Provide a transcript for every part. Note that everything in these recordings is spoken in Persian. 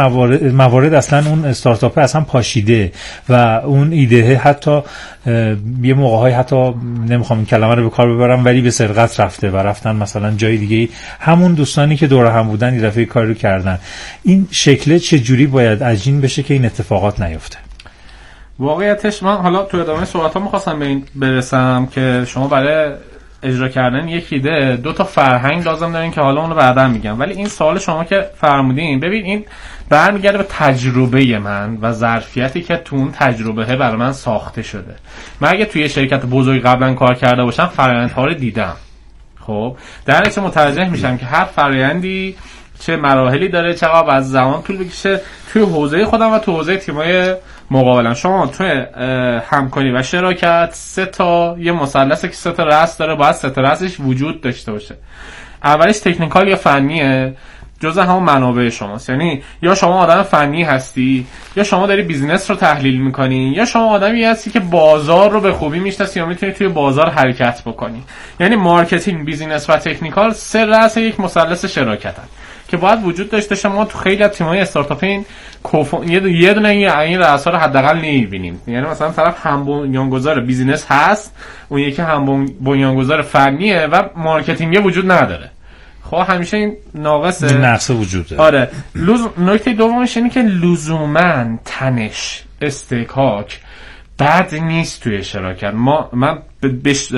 موارد, موارد اصلا اون استارتاپ اصلا پاشیده و اون ایده حتی یه موقع حتی نمی‌خوام این کلمه رو به کار ببرم ولی به سرقت رفته و رفتن مثلا جای دیگه همون دوستانی که دور هم بودن این دفعه کاری رو کردن. این شکله چه جوری باید عجین بشه که این اتفاقات نیفته؟ واقعیتش من حالا تو ادامه صحبت ها می‌خواستم به این برسم که شما برای اجرا کردن یک ایده دو تا فرهنگ لازم دارین که حالا اونو بعدا میگم. ولی این سوال شما که فرمودین ببین این برمیگرده به تجربه من و ظرفیتی که تو اون تجربه برای من ساخته شده. من اگه توی شرکت بزرگ قبلا کار کرده باشم فرآیندها رو دیدم. خب؟ در نتیجه متوجه میشم که هر فرایندی چه مراحلی داره چقدر از زمان طول بکشه. توی حوزه خودم و تو حوزه تیمای مقابلم. شما توی همکاری و شراکت سه تا یه مثلث که سه تا رأس داره باید سه تا رأسش وجود داشته باشه. اولش technical یا فنیه؟ جزء همون منابع شماست. یعنی یا شما آدم فنی هستی یا شما داری business رو تحلیل می‌کنی یا شما آدمی هستی که بازار رو به خوبی می‌شناسی یا می‌تونی توی بازار حرکت بکنی. یعنی marketing business و technical سه رأس یک مثلث شراکتن. که باید وجود داشته باشه. ما تو خیلی از تیم‌های استارتاپ این یه یه دونه این رأسا رو حداقل نمی‌بینیم. یعنی مثلا طرف هم بنیانگذار business هست اون یکی هم بنیانگذار فنیه و marketing وجود نداره. خب همیشه این ناقصه نقص وجود داره. آره. لوز... نکته دومش اینه که لزوما تنش اصطکاک بد نیست توی شراکت. ما من بش...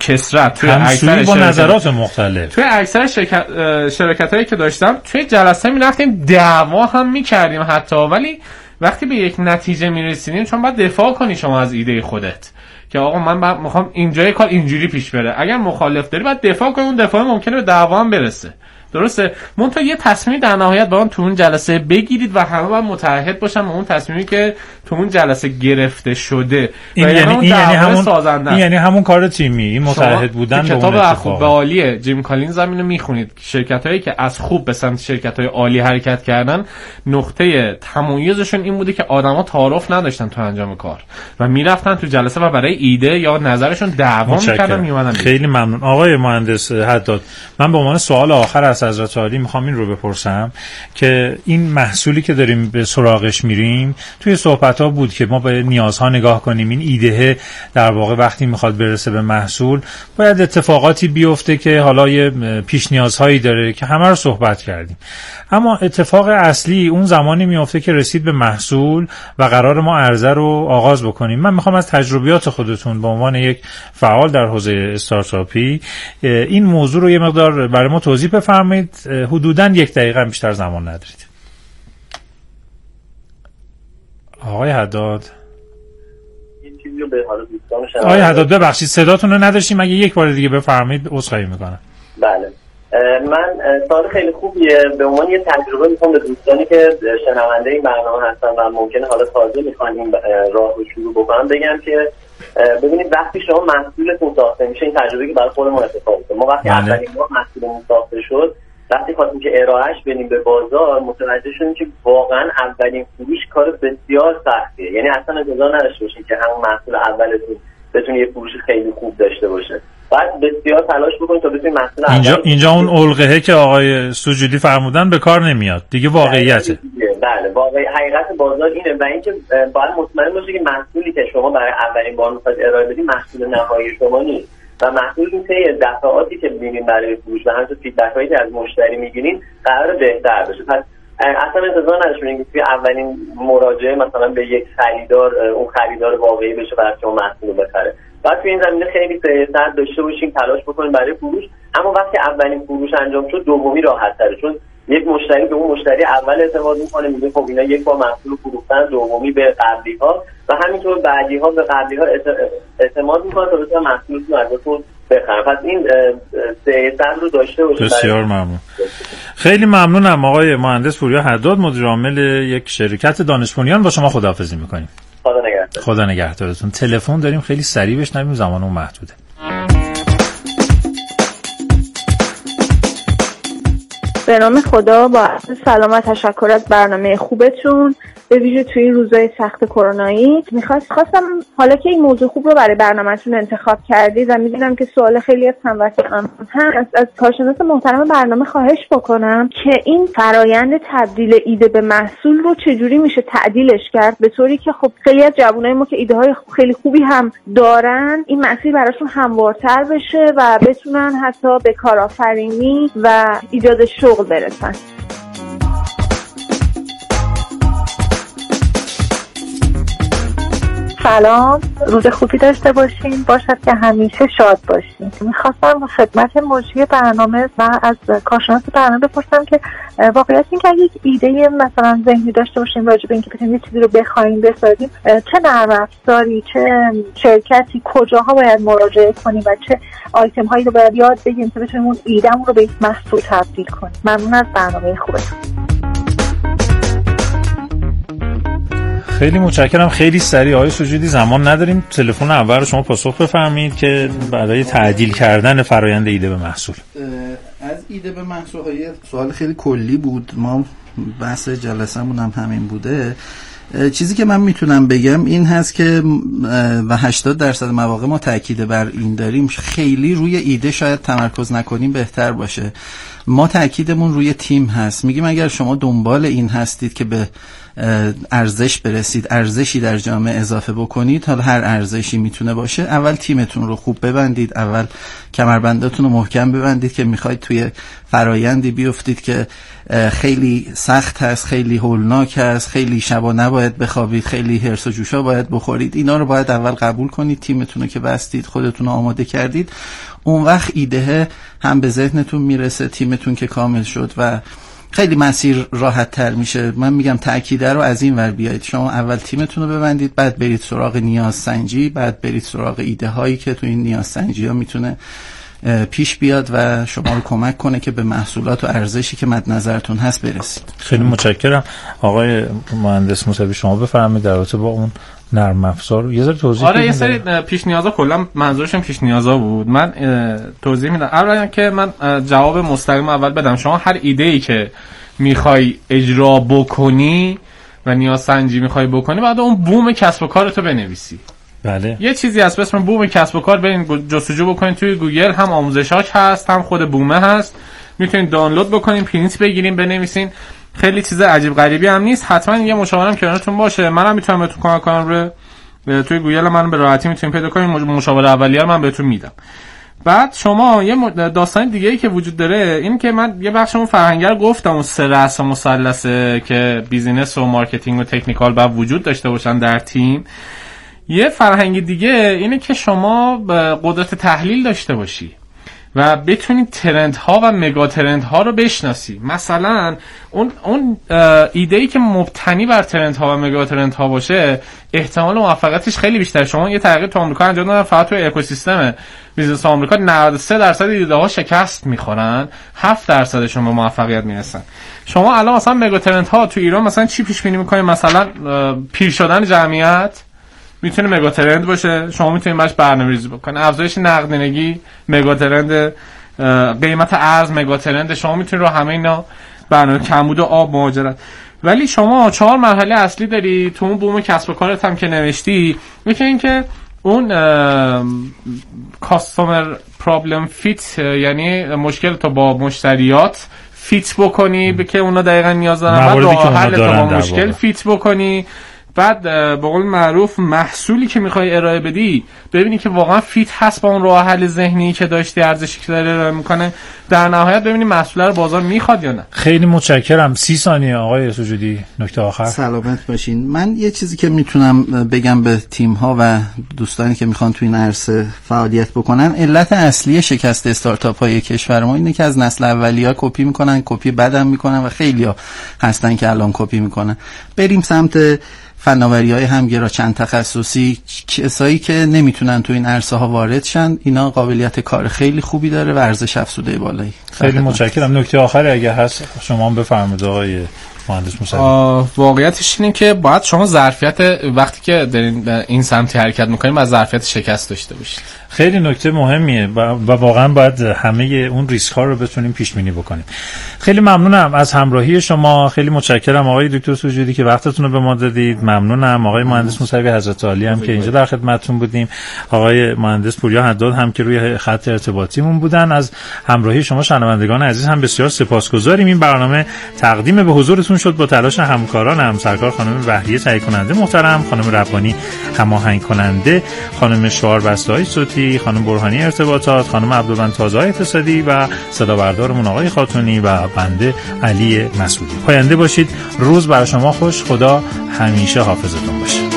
کثرت توی اکثر با نظرات مختلف. توی اکثر شرکت شرکت هایی که داشتم توی جلسه می رفتیم دعوا هم می کردیم حتی. ولی وقتی به یک نتیجه می رسیدیم چون باید دفاع کنی شما از ایده خودت. که آقا من می‌خوام اینجای کار اینجوری پیش بره. اگر مخالف داری باید دفاع کنی اون دفاع ممکنه به دعوا هم برسه. درسته؟ منتها یه تصمیم در نهایت با اون تو اون جلسه بگیرید و همه باید متحد باشن به اون تصمیمی که تو اون جلسه گرفته شده. این یعنی این یعنی همون این یعنی همون کار تیمی این متحد بودن به کتاب از خوب به عالیه جیم کالین زمینو می‌خونید. شرکت هایی که از خوب به سمت شرکت های عالی حرکت کردن نقطه تمایزشون این بوده که آدما تعارف نداشتن تو انجام کار. و می‌رفتن تو جلسه و برای ایده یا نظرشون دعوا می‌کردن میومدن خیلی ممنون. آقای مهندس حداد من به عنوان سوال آخر از حضرت عالی می‌خوام این رو بپرسم که این محصولی که داریم به سراغش میریم توی صحبت ها بود که ما به نیازها نگاه کنیم. این ایده در واقع وقتی می‌خواد برسه به محصول باید اتفاقاتی بیفته که حالا یه پیش نیازهایی داره که همه رو صحبت کردیم. اما اتفاق اصلی اون زمانی میفته که رسید به محصول و قرار ما عرضه رو آغاز بکنیم. من می‌خوام از تجربیات خودتون به عنوان یک فعال در حوزه استارتاپی این موضوع رو یه مقدار برای ما توضیح بفرمایید. حدودا یک دقیقه بیشتر زمان ندارید. آقای حداد. آقای حداد ببخشید صداتون رو نداشتیم. اگه یک بار دیگه بفرمایید عذرخواهی می‌کنم. بله. من سال خیلی خوبیه. به عنوان یه تجربه می‌کنم به دوستانی که شنونده این برنامه هستن و ممکنه حالا تازه می‌خوان این راه رو شروع بکنم بگم که ببینید وقتی شما محصولتون ساخته میشه این تجربه که برای خود ما اتفاق ما وقتی اولین بار محصولمون ساخته شد وقتی خواستیم که ارائهش بدیم به بازار متوجه شدیم که واقعا اولین فروش کار بسیار سختیه. یعنی اصلا انتظار نداشته باشین که همون محصول اولتون بتونه یه فروش خیلی خوب داشته باشه. بعد بسیار تلاش بکنید تا بتونید محصول اینجا اینجا اون القهه که آقای سوجودی فرمودن به کار نمیاد. دیگه واقعیته. بله واقعی حقیقت بازار اینه و اینکه باید مطمئن باشید که محصولی که شما برای اولین بار می‌خواید ارائه بدید محصول نهایی شما نیست و محصول این طی دفعاتی که می‌بینیم برای فروش و همچنین فیدبک هایی که از مشتری می‌گیرین قرار بهتر بشه. پس اصلا انتظار نداشتیم که توی اولین مراجعه مثلا به یک خریدار اون خریدار واقعی بشه برای شما محصول بخره. بعد توی این زمینه خیلی سرد داشته باشیم تلاش بکنیم برای فروش. اما وقتی اولین فروش انجام شد دومی راحت تره. چون یک مشتری به اون مشتری اول اعتماد می‌کنه میگه خب اینا یک بار محصول فروختن دومی به قبلی ها و همینطور بعدی ها به قبلی ها اعتماد می‌کنه تا بتونن محصولتون ازتون بخرن پس این سه رو داشته باشید بسیار ممنون. خیلی ممنونم آقای مهندس پوریا حداد مدیر عامل یک شرکت دانش با شما خداحافظی می‌کنیم. خدا نگهدار. خدا نگهدارتون. تلفن داریم خیلی سریع بشنویم زمان اون محدوده. به نام خدا با سلام و تشکر از برنامه خوبتون. به ویژه توی این روزهای سخت کرونایی. می‌خواست خواستم حالا که این موضوع خوب رو برای برنامهتون انتخاب کردید و می‌دونم که سوال خیلی از هموطنان هست از کارشناس محترم برنامه خواهش بکنم که این فرایند تبدیل ایده به محصول رو چجوری میشه تعدیلش کرد؟ به طوری که خب خیلی از جوانای ما که ایده های خیلی خوبی هم دارن این مسیر براشون هموارتر بشه و بتونن حتی به کارآفرینی و ایجاد شغل برسن. سلام. روز خوبی داشته باشین. باشد که همیشه شاد باشین. می‌خواستم خدمت مجری برنامه و از کارشناس برنامه بپرسم که واقعیت این که یک ایده مثلا ذهنی داشته باشیم راجع به اینکه بتونیم یه چیزی رو بخوایم بسازیم چه نرم افزاری چه شرکتی کجاها باید مراجعه کنیم و چه آیتم هایی رو باید یاد بگیریم که بتونیم اون ایدهمون رو به یک محصول تبدیل کنیم. ممنون از برنامه خوبتون. خیلی متشکرم. خیلی سریع آقای سجودی زمان نداریم. تلفن اول رو شما پاسخ بفرمایید که برای تعدیل کردن فرایند ایده به محصول. از ایده به محصول سوال خیلی کلی بود. ما بحث جلسمون هم همین بوده. چیزی که من می‌تونم بگم این هست که و 80 درصد مواقع ما تاکید بر این داریم خیلی روی ایده شاید تمرکز نکنیم بهتر باشه. ما تاکیدمون روی تیم هست. میگیم اگر شما دنبال این هستید که به ارزش برسید ارزشی در جامعه اضافه بکنید حالا هر ارزشی می‌تونه باشه. اول تیمتون رو خوب ببندید اول کمربندتون رو محکم ببندید که می‌خواید توی فرایندی بیفتید که خیلی سخت هست خیلی هولناک هست خیلی شبا نباید بخوابید خیلی هرس و جوشا باید بخورید. اینا رو باید اول قبول کنید تیمتون رو که بستید خودتون رو آماده کردید. اون وقت ایده هم به ذهنتون می‌رسه تیمتون که کامل شد و خیلی مسیر راحت تر میشه. من میگم تأکیده رو از این ور بیایید. شما اول تیمتون رو ببندید بعد برید سراغ نیاز سنجی بعد برید سراغ ایده هایی که تو این نیاز سنجی ها می‌تونه پیش بیاد و شما رو کمک کنه که به محصولات و ارزشی که مد نظرتون هست برسید. خیلی متشکرم. آقای مهندس موسوی شما بفرمایید در رابطه با اون نرم افزار. یه ذره توضیح آره یه سری پیش نیازا کلا منظورشم پیش نیازا بود. من توضیح میدم. اولا که من جواب مستقیم اول بدم. شما هر ایده ای که می‌خوای اجرا بکنی و نیاز سنجی می‌خوای بکنی بعد اون بوم کسب و کارتو بنویسی. بله. یه چیزی هست به اسم بوم کسب و کار. برین جستجو بکنید توی گوگل هم آموزشاش هست هم خود بومه هست. می‌تونید دانلود بکنین پرینت بگیرین بنویسین. خیلی چیز عجیب غریبی هم نیست. حتما یه مشاورم کنارتون باشه. منم می‌تونم بهتون کمک کنم. رو توی گوگل من به راحتی می‌تونید پیدا کنین مشاور اولیه من بهتون میدم. بعد شما یه داستان دیگه ای که وجود داره این که من یه بخش اون فرهنگو گفتم. اون سه رأس مثلثه که business و marketing و technical باید وجود داشته باشن در تیم. یه فرهنگ دیگه اینه که شما قدرت تحلیل داشته باشی. و بتونید trend ها و mega trend ها رو بشناسی مثلا اون اون ایده ای که مبتنی بر trend ها و mega trend ها باشه احتمال موفقیتش خیلی بیشتر شما یه تحقیق تو آمریکا انجام دادن فقط تو اکوسیستم business آمریکا 93 درصد ایده ها شکست می‌خورن. 7 درصدشون به موفقیت می‌رسن. شما الان مثلا mega trend ها تو ایران مثلا چی پیش بینی می‌کنید؟ مثلا پیر شدن جمعیت؟ می‌تونه mega trend باشه. شما می‌تونید باش برنامه‌ریزی بکنید. افزایش نقدینگی mega trend قیمت ارز mega trend شما می‌تونید رو همه اینا برنامه کمبود و آب مهاجرت. ولی شما چهار مرحله اصلی داری تو اون بوم کسب و کارت هم که نوشتی. میگه اینکه اون customer problem fit یعنی مشکل تو با مشتریات fit بکنی که اونا دقیقا نیاز دارن. بعد راه حل تو با مشکل fit بکنی. بعد به قول معروف محصولی که می‌خوای ارائه بدی ببینی که واقعا fit هست با اون راه حل ذهنی که داشتی ارزشی که داره ارائه می‌کنه. در نهایت ببینی محصول رو بازار می‌خواد یا نه. خیلی متشکرم. سی ثانیه آقای سجودی نکته آخر. سلامت باشین. من یه چیزی که می‌تونم بگم به تیم ها و دوستانی که می‌خوان تو این عرصه فعالیت بکنن علت اصلی شکست استارتاپ های کشور ما اینه که از نسل اولیا کپی می‌کنن کپی بدم می‌کنن و خیلی ها هستن که الان کپی می‌کنن. بریم سمت فناوری های همگرا چند تخصصی کسایی که نمی‌تونن تو این عرصه ها وارد شن اینا قابلیت کار خیلی خوبی داره و ارزش افزوده بالایی. خیلی متشکرم. نکته آخری اگه هست شما هم بفرمایید آقای مهندس واقعیتش اینه که باید شما ظرفیت وقتی که دارین این سمتی حرکت می‌کنیم از ظرفیت شکست داشته باشید. خیلی نکته مهمیه و واقعا باید همه اون ریسک ها رو بتونیم پیش بینی بکنیم. خیلی ممنونم از همراهی شما. خیلی متشکرم آقای دکتر سوجودی که وقتتون رو به ما دادید. ممنونم. آقای مهندس موسوی حضرت عالی هم که اینجا در خدمتتون بودیم. آقای مهندس پوریا حداد هم که روی خط ارتباطیمون بودن. از همراهی شما شنوندگان عزیز هم بسیار سپاسگزاریم. این برنامه تقدیم به حضورتون شد با تلاش همکاران سرکار خانم وحیه تهیه کننده محترم خانم ربانی هماهنگ کننده خانم شعار بسته‌های صوتی خانم برهانی ارتباطات خانم عبدالبن تازه اقتصادی و صدا بردارمون آقای خاتونی و بنده علی مسعودی. پاینده باشید. روز برای شما خوش. خدا همیشه حافظتون باشه.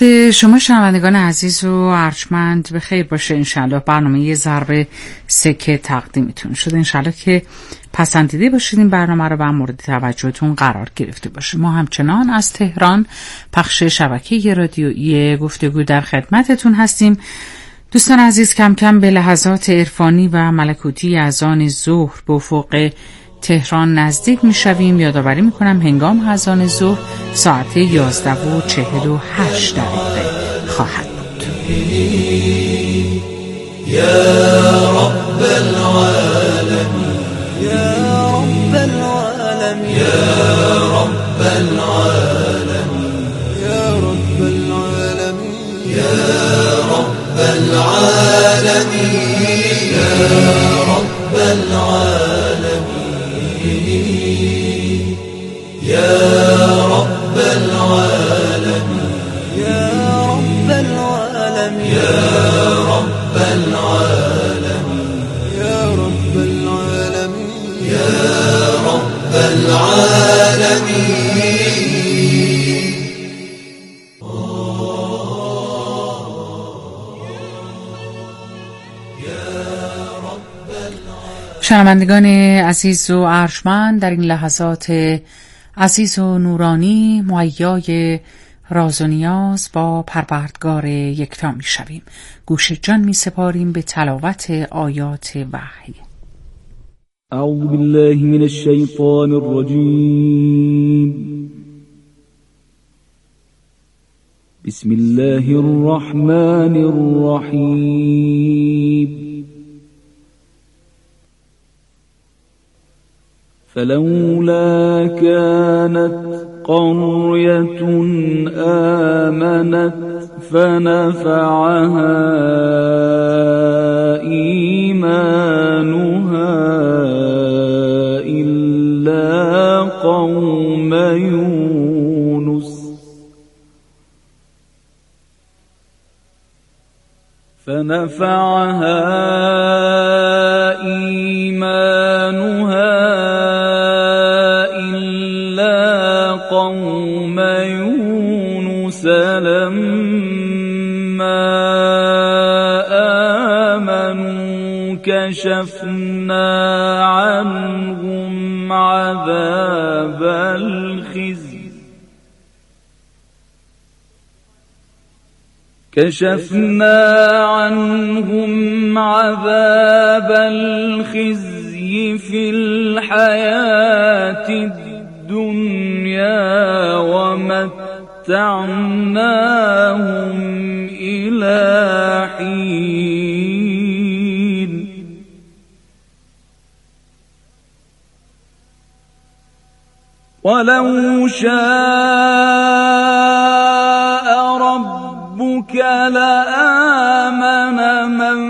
وقت شما شنوندگان عزیز و ارجمند به خیر باشه. انشالله برنامه یه ضرب سکه تقدیمتون شده انشالله که پسندیده باشید این برنامه رو و مورد توجهتون قرار گرفته باشه. ما همچنان از تهران پخش شبکه رادیویی گفتگو در خدمتتون هستیم. دوستان عزیز کم کم به لحظات عرفانی و ملکوتی از آن ظهر به افق تهران نزدیک می شویم یادآوری می کنم هنگام هزان ظهر ساعت 11 و 48 دقیقه خواهد بود. یا رب یا رب العالمین یا رب العالمین یا رب العالمین یا رب العالمین یا رب العالمین رب العالمين. يا رب العالمين. يا رب العالمين. يا رب العالمين. يا رب العالمين. شنوندگان عزیز و ارجمند در این لحظات عزیز و نورانی معیای راز و نیاز با پروردگار یکتا می شویم گوش جان می سپاریم به تلاوت آیات وحی. اعوذ بالله من الشیطان الرجیم. بسم الله الرحمن الرحیم. فلولا كانت قرية آمنت فنفعها إيمانها إلا قوم يونس. فنفعها كشفنا عنهم عذاب الخزي كشفنا عنهم عذاب الخزي في الحياة الدنيا ومتعناهم ولو شاء ربك لآمن من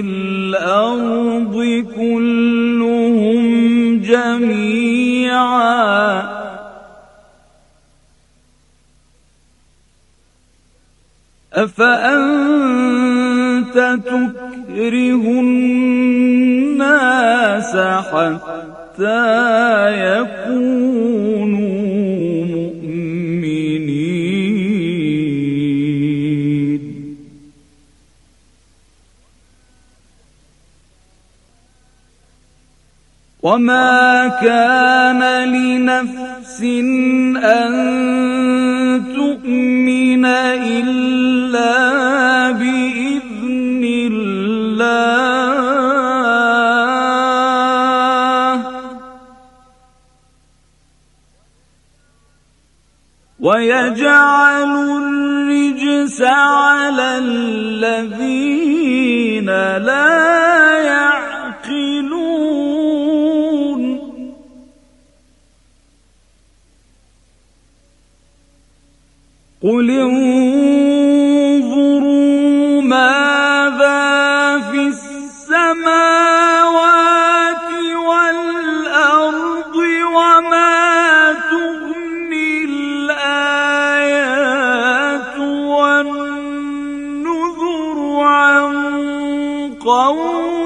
الأرض كلهم جميعا. أفأنت تكره الناس حتى يكونوا مؤمنين. وما كان لنفس أن تؤمن إلا ويجعل الرجس على الذين لا عن قوم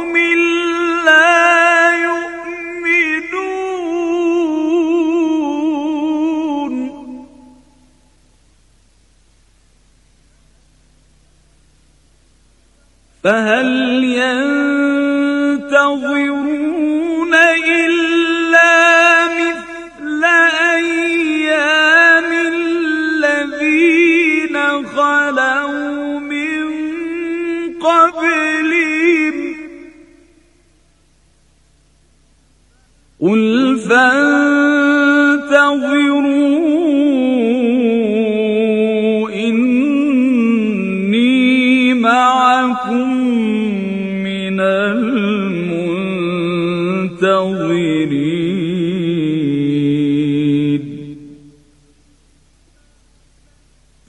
معكم من المنتظرين.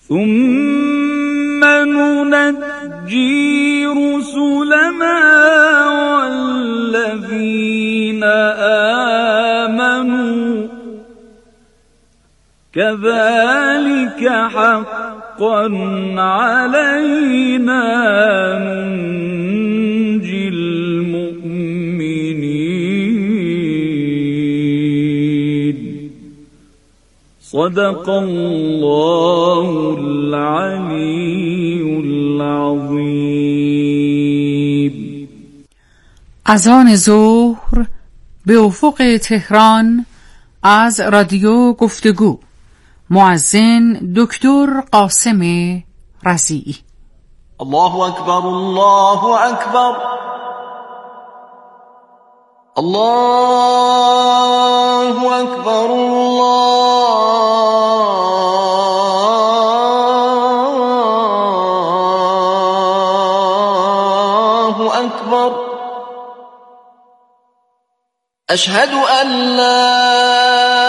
ثم ننجي رسلنا والذين آمنوا. كذلك حقا علينا ننجي المؤمنين. صدق الله العلي العظيم. اذان ظهر به افق تهران از رادیو گفتگو. معزن دکتر قاسم رزیعی الله أكبر الله أكبر الله أكبر الله أكبر أشهد أن لا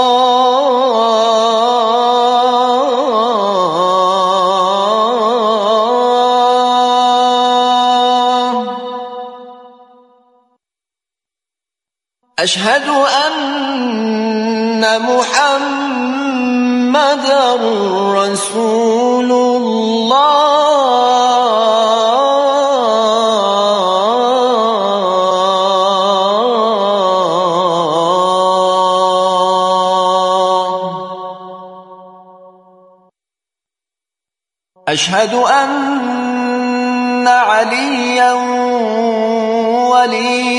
أشهد أن محمد رسول الله. أشهد أن عليا ولي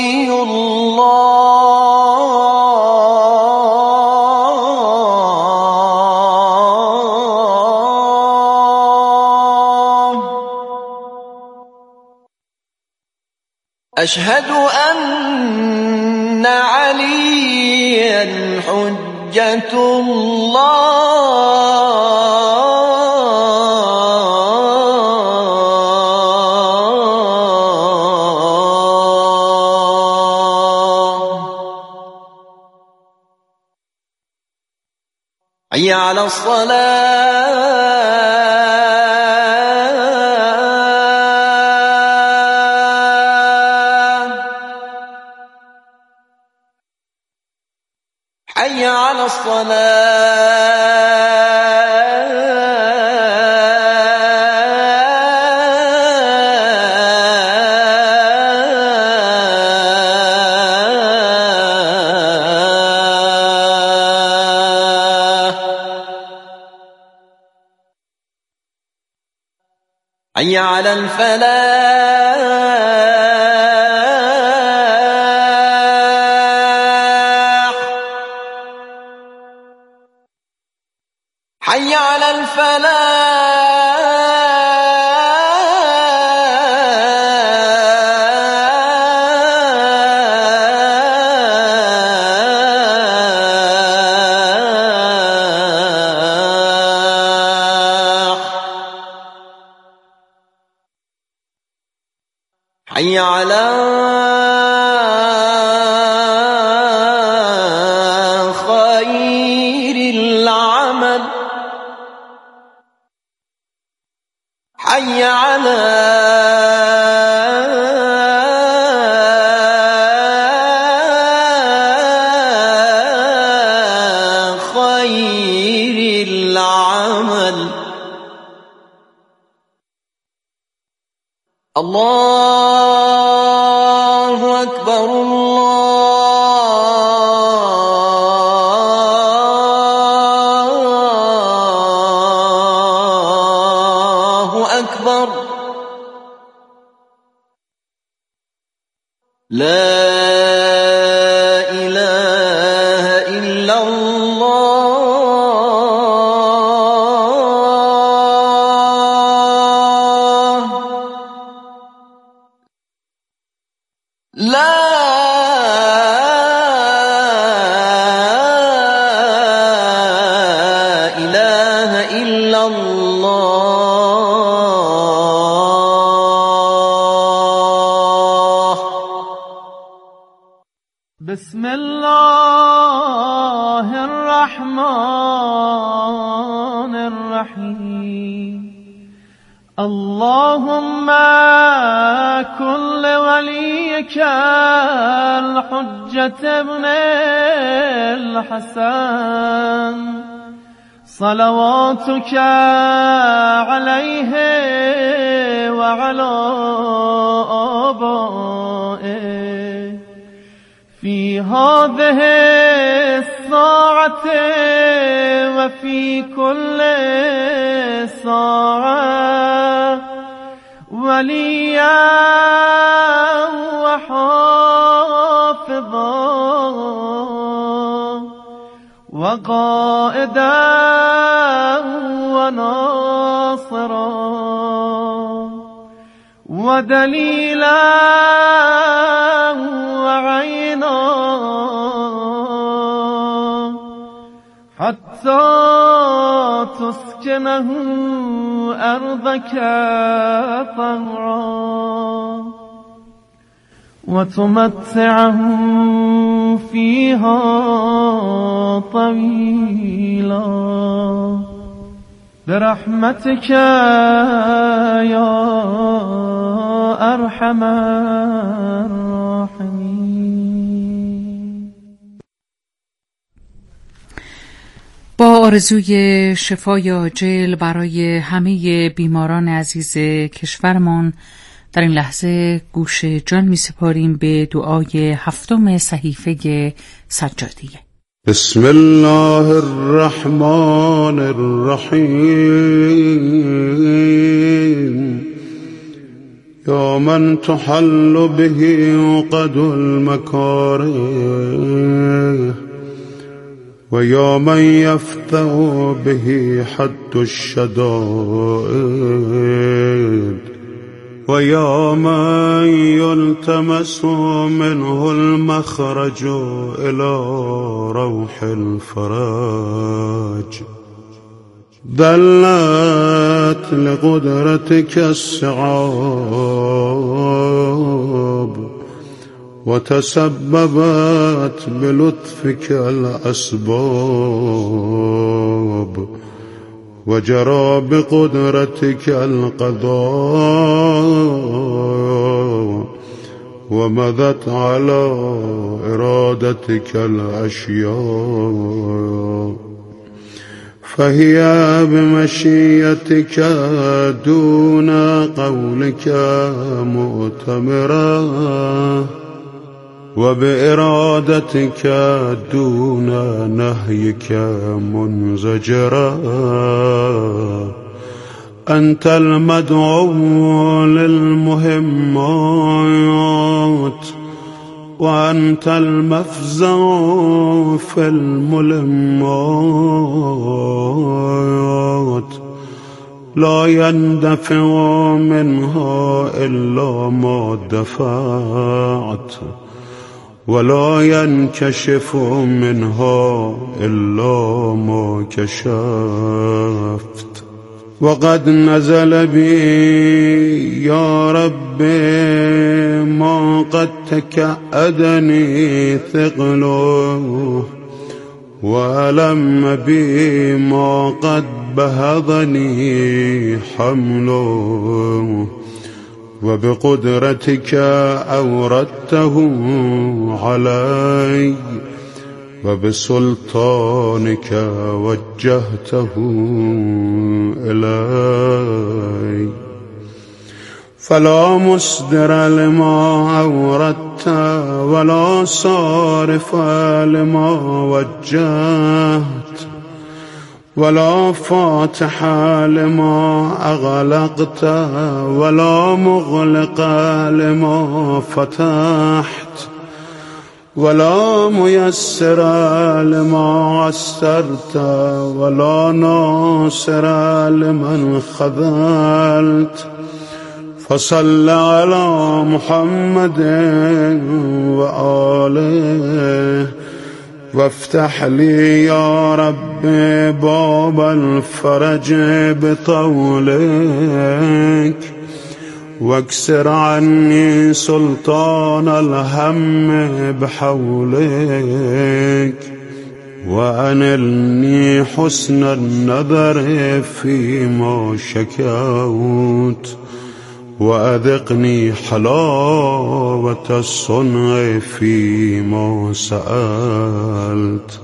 أشهد أن عليا حجة الله. حي على الصلاة. حي على الفلاح لا بسم الله الرحمن الرحيم. اللهم كن لوليك الحجة ابن الحسن. صلواتك عليه وعلى في هذه الساعة وفي كل ساعة وليا وحافظا وقائدا وناصرا ودليلا حتى تسكنه أرضك طهرا وتمتعه فيها طويلا. برحمتك يا أرحم الراحمين. آرزوی شفای عاجل برای همه بیماران عزیز کشورمان. در این لحظه گوش جان می سپاریم به دعای هفتم صحیفه سجادیه بسم الله الرحمن الرحیم. يا من تحل به عقد المكاره ويا من يفتح به حد الشدائد ويا من يلتمس منه المخرج إلى روح الفرج دلت لقدرتك الصعاب وتسببت بلطفك الأسباب وجرى بقدرتك القضاء ومضت على إرادتك الأشياء فهي بمشيتك دون قولك مؤتمرا وبإرادتك دون نهيك منزجرا. أنت المدعو للمهمات وأنت المفزع في الملمات. لا يندفع منها إلا ما دفعت. ولا ينكشف منها إلا ما كشفت. وقد نزل بي يا رب ما قد تكأدني ثقله وألم بي ما قد بهضني حمله. وبقدرتك أوردته علي وبسلطانك وجهته إلي. فلا مصدر لما أوردت ولا صارف لما وجهت. ولا فاتح لما أغلقت ولا مغلق لما فتحت ولا ميسر لما عسرت ولا ناصر لمن خذلت فصل على محمد وآله وافتح لي يا رب باب الفرج بطولك واكسر عني سلطان الهم بحولك وأنلني حسن النظر فيما شكوت. وأذقني حلاوة الصنع فيما سألت.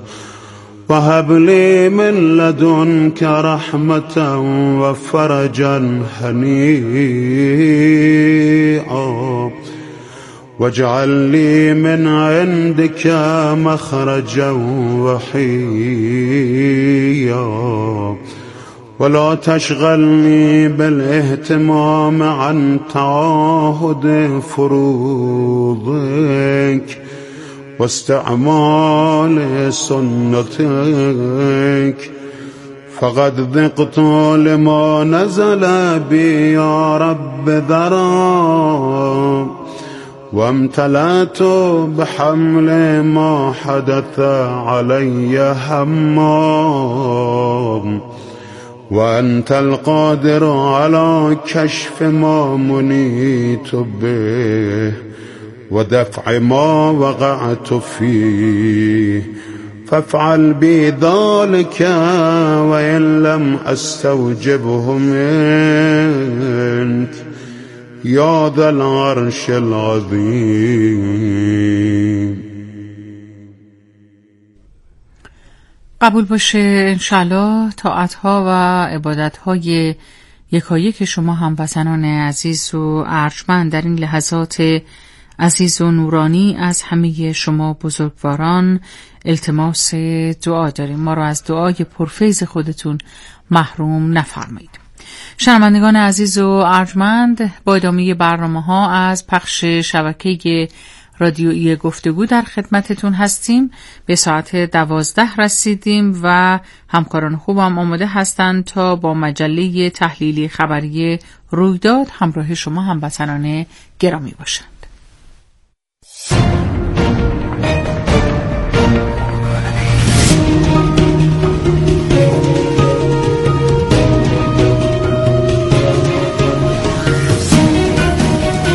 وهب لي من لدنك رحمة وفرجا هنيئا. واجعل لي من عندك مخرجا وحيا ولا تشغلني بالاهتمام عن تعاهد فروضك واستعمال سنتك. فقد ذقت لما نزل بي يا رب ذرا وامتلأت بحمل ما حدث علي همام وأنت القادر على كشف ما منيت به ودفع ما وقعت فيه. فافعل بي ذلك وإن لم أستوجبه منك. يا ذا العرش العظيم. قبول باشه انشالله طاعتها و عبادتهای یکایی که شما هموطنان عزیز و ارجمند در این لحظات عزیز و نورانی از همه شما بزرگواران التماس دعا داریم. ما را از دعای پرفیز خودتون محروم نفرمایید. شنوندگان عزیز و ارجمند با ادامه برنامه ها از پخش شبکه رادیویی گفتگو در خدمتتون هستیم. به ساعت دوازده رسیدیم و همکاران خوبم آماده هستند تا با مجله تحلیلی خبری رویداد همراه شما هموطنان گرامی باشند.